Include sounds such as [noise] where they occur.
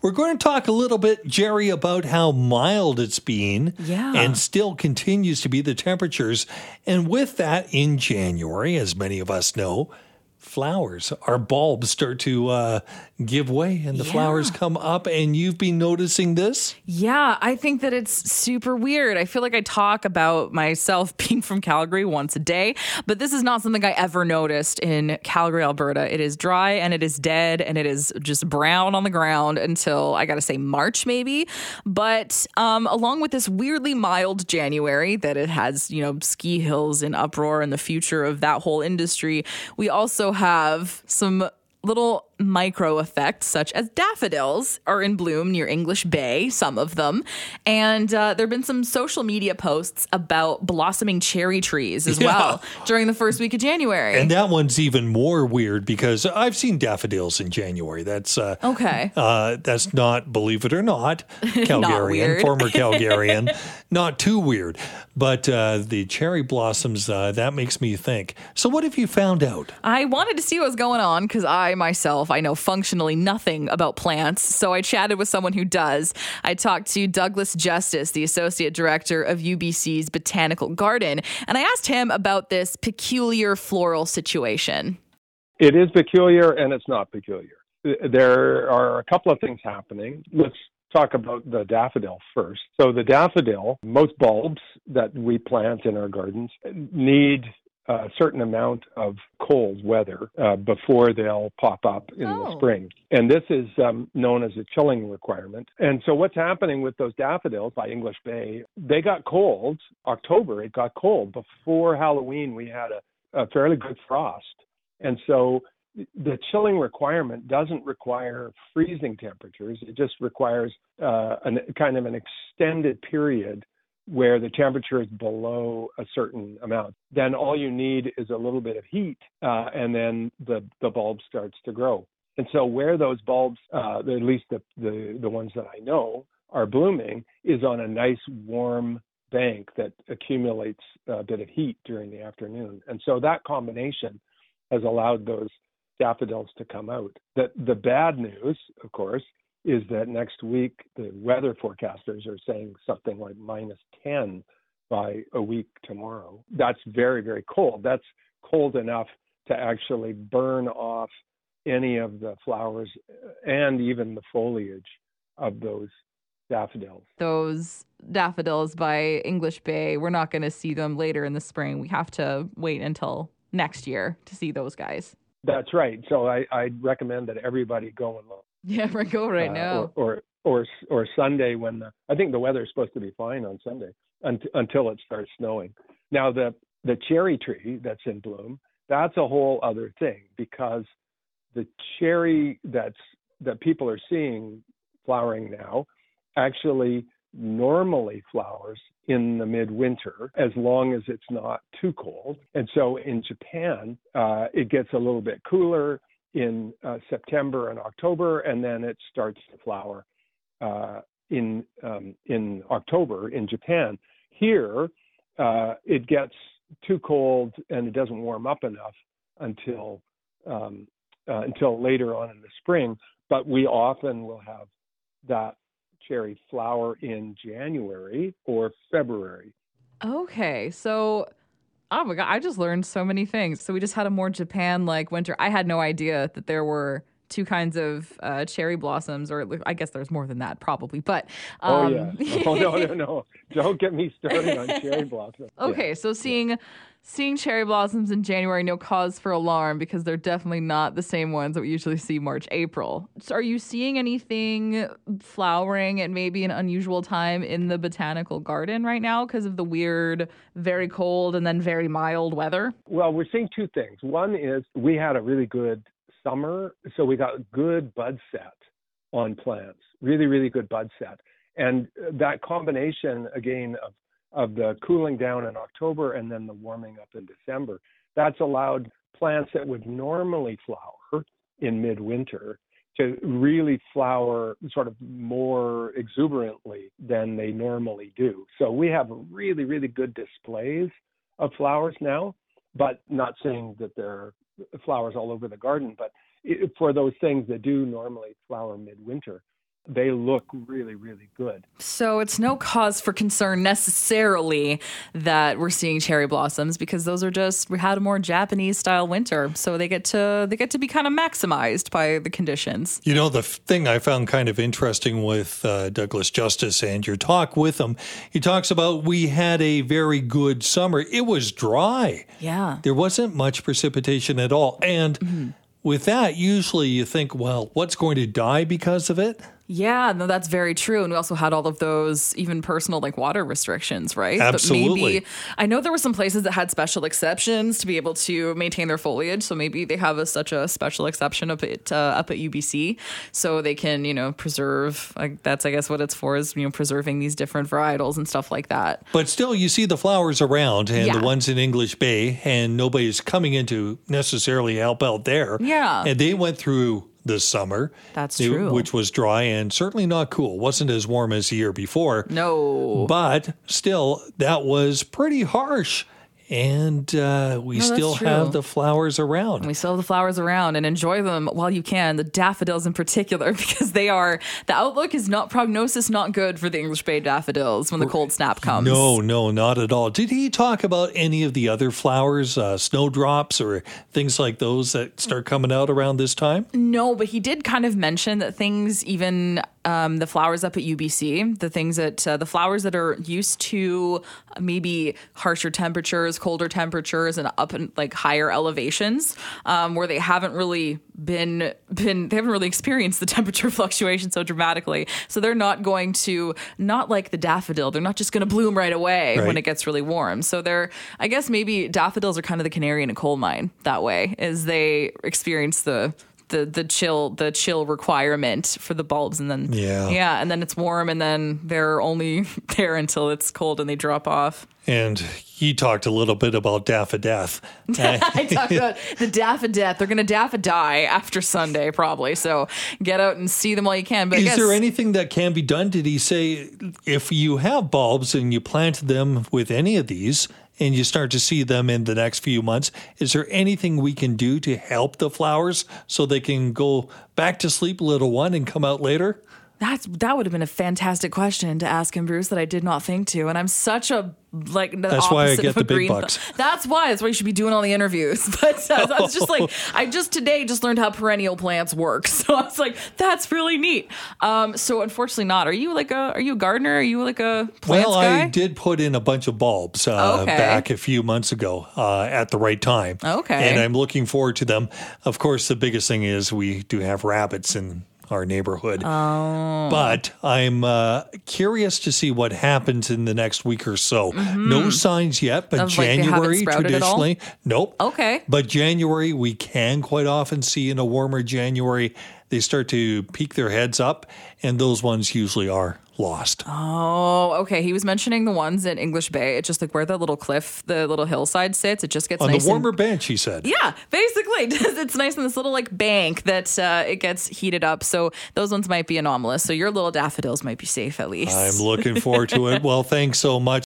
We're going to talk a little bit, Geri, about how mild it's been Yeah. and still continues to be the temperatures. And with that, in January, as many of us know, flowers, our bulbs start to uh, give way and the Yeah. flowers come up. And you've been noticing this? Yeah, I think that it's super weird. I feel like I talk about myself [laughs] being from Calgary once a day, but this is not something I ever noticed in Calgary, Alberta. It is dry and it is dead and it is just brown on the ground until I got to say March maybe. But um, along with this weirdly mild January that it has, you know, ski hills in uproar and the future of that whole industry, we also have some little micro effects such as daffodils are in bloom near English Bay, some of them. And uh, there have been some social media posts about blossoming cherry trees as Yeah. well during the first week of January. And that one's even more weird because I've seen daffodils in January. That's uh, okay. Uh, that's not, believe it or not, [laughs] Calgarian, weird. former Calgarian, [laughs] not too weird. But uh, the cherry blossoms, uh, that makes me think. So, what have you found out? I wanted to see what was going on because I myself, I know functionally nothing about plants. So I chatted with someone who does. I talked to Douglas Justice, the associate director of UBC's Botanical Garden, and I asked him about this peculiar floral situation. It is peculiar and it's not peculiar. There are a couple of things happening. Let's talk about the daffodil first. So, the daffodil, most bulbs that we plant in our gardens need a certain amount of cold weather uh, before they'll pop up in Oh. the spring. And this is um, known as a chilling requirement. And so, what's happening with those daffodils by English Bay, they got cold. October, it got cold. Before Halloween, we had a, a fairly good frost. And so, the chilling requirement doesn't require freezing temperatures. It just requires uh, an, kind of an extended period where the temperature is below a certain amount. Then all you need is a little bit of heat, uh, and then the, the bulb starts to grow. And so where those bulbs, uh, at least the, the, the ones that I know, are blooming is on a nice warm bank that accumulates a bit of heat during the afternoon. And so that combination has allowed those daffodils to come out. The, the bad news, of course, is that next week the weather forecasters are saying something like minus 10 by a week tomorrow. That's very, very cold. That's cold enough to actually burn off any of the flowers and even the foliage of those daffodils. Those daffodils by English Bay, we're not going to see them later in the spring. We have to wait until next year to see those guys. That's right. So I, I'd recommend that everybody go and look. [laughs] Yeah, we're go right uh, now. Or, or or or Sunday when the, I think the weather is supposed to be fine on Sunday unt- until it starts snowing. Now the the cherry tree that's in bloom, that's a whole other thing because the cherry that's that people are seeing flowering now actually normally flowers in the midwinter as long as it's not too cold. And so in Japan, uh, it gets a little bit cooler in uh, September and October, and then it starts to flower uh, in um, in October in Japan. Here, uh, it gets too cold and it doesn't warm up enough until um, uh, until later on in the spring. But we often will have that cherry flower in January or February. Okay, so oh my god, I just learned so many things. So we just had a more Japan like winter. I had no idea that there were two kinds of uh, cherry blossoms, or I guess there's more than that probably. But um, oh yeah. [laughs] Oh no no no! Don't get me started on cherry [laughs] blossom. Yeah. Okay, so seeing seeing cherry blossoms in January, no cause for alarm because they're definitely not the same ones that we usually see March, April. So are you seeing anything flowering at maybe an unusual time in the botanical garden right now because of the weird, very cold and then very mild weather? Well, we're seeing two things. One is we had a really good summer, so we got good bud set on plants, really, really good bud set. And that combination, again, of, of the cooling down in October and then the warming up in December, that's allowed plants that would normally flower in midwinter to really flower sort of more exuberantly than they normally do. So we have really, really good displays of flowers now, but not saying that there are flowers all over the garden, but it, for those things that do normally flower midwinter, they look really, really good. So it's no cause for concern necessarily that we're seeing cherry blossoms because those are just we had a more Japanese style winter, so they get to they get to be kind of maximized by the conditions. You know, the thing I found kind of interesting with uh, Douglas Justice and your talk with him, he talks about we had a very good summer. It was dry. Yeah. There wasn't much precipitation at all. And mm-hmm. with that, usually you think, well, what's going to die because of it? Yeah, no, that's very true. And we also had all of those even personal like water restrictions, right? Absolutely. But maybe I know there were some places that had special exceptions to be able to maintain their foliage. So maybe they have a, such a special exception up at uh, up at UBC, so they can you know preserve. Like that's I guess what it's for is you know preserving these different varietals and stuff like that. But still, you see the flowers around and yeah. the ones in English Bay, and nobody's coming in to necessarily help out there. Yeah, and they went through this summer. That's true. Which was dry and certainly not cool. Wasn't as warm as the year before. No. But still, that was pretty harsh and uh, we no, still have the flowers around. We still have the flowers around and enjoy them while you can. The daffodils in particular, [laughs] because they are the outlook is not prognosis not good for the English Bay daffodils when the cold snap comes. No, no, not at all. Did he talk about any of the other flowers, uh, snowdrops or things like those that start coming out around this time? No, but he did kind of mention that things even um, the flowers up at UBC, the things that uh, the flowers that are used to maybe harsher temperatures, colder temperatures, and up in like higher elevations, um, where they haven't really been been they haven't really experienced the [laughs] temperature fluctuation so dramatically. So they're not going to not like the daffodil. They're not just going to bloom right away right. when it gets really warm. So they're I guess maybe daffodils are kind of the canary in a coal mine that way, as they experience the the the chill the chill requirement for the bulbs and then yeah yeah and then it's warm and then they're only [laughs] there until it's cold and they drop off and he talked a little bit about daffodeth. [laughs] I talked about the daffodeth. They're going to daffodie after Sunday, probably. So get out and see them while you can. But is guess, there anything that can be done? Did he say if you have bulbs and you plant them with any of these, and you start to see them in the next few months, is there anything we can do to help the flowers so they can go back to sleep, little one, and come out later? That's that would have been a fantastic question to ask him, Bruce, that I did not think to. And I'm such a like the that's why I get the big bucks. Th- that's why. That's why you should be doing all the interviews. [laughs] But uh, I was just [laughs] like, I just today just learned how perennial plants work. [laughs] So I was like, that's really neat. Um, so unfortunately, not. Are you like a? Are you a gardener? Are you like a plants well, guy? I did put in a bunch of bulbs uh, okay. back a few months ago uh, at the right time. Okay, and I'm looking forward to them. Of course, the biggest thing is we do have rabbits and our neighborhood. Oh. But I'm uh, curious to see what happens in the next week or so. Mm-hmm. No signs yet, but of January like traditionally, nope. Okay. But January, we can quite often see in a warmer January, they start to peek their heads up, and those ones usually are lost. Oh, okay. He was mentioning the ones in English Bay. It's just like where the little cliff, the little hillside sits. It just gets on nice the warmer and, bench. He said, "Yeah, basically, [laughs] it's nice in this little like bank that uh, it gets heated up. So those ones might be anomalous. So your little daffodils might be safe at least. I'm looking forward to it. [laughs] Well, thanks so much.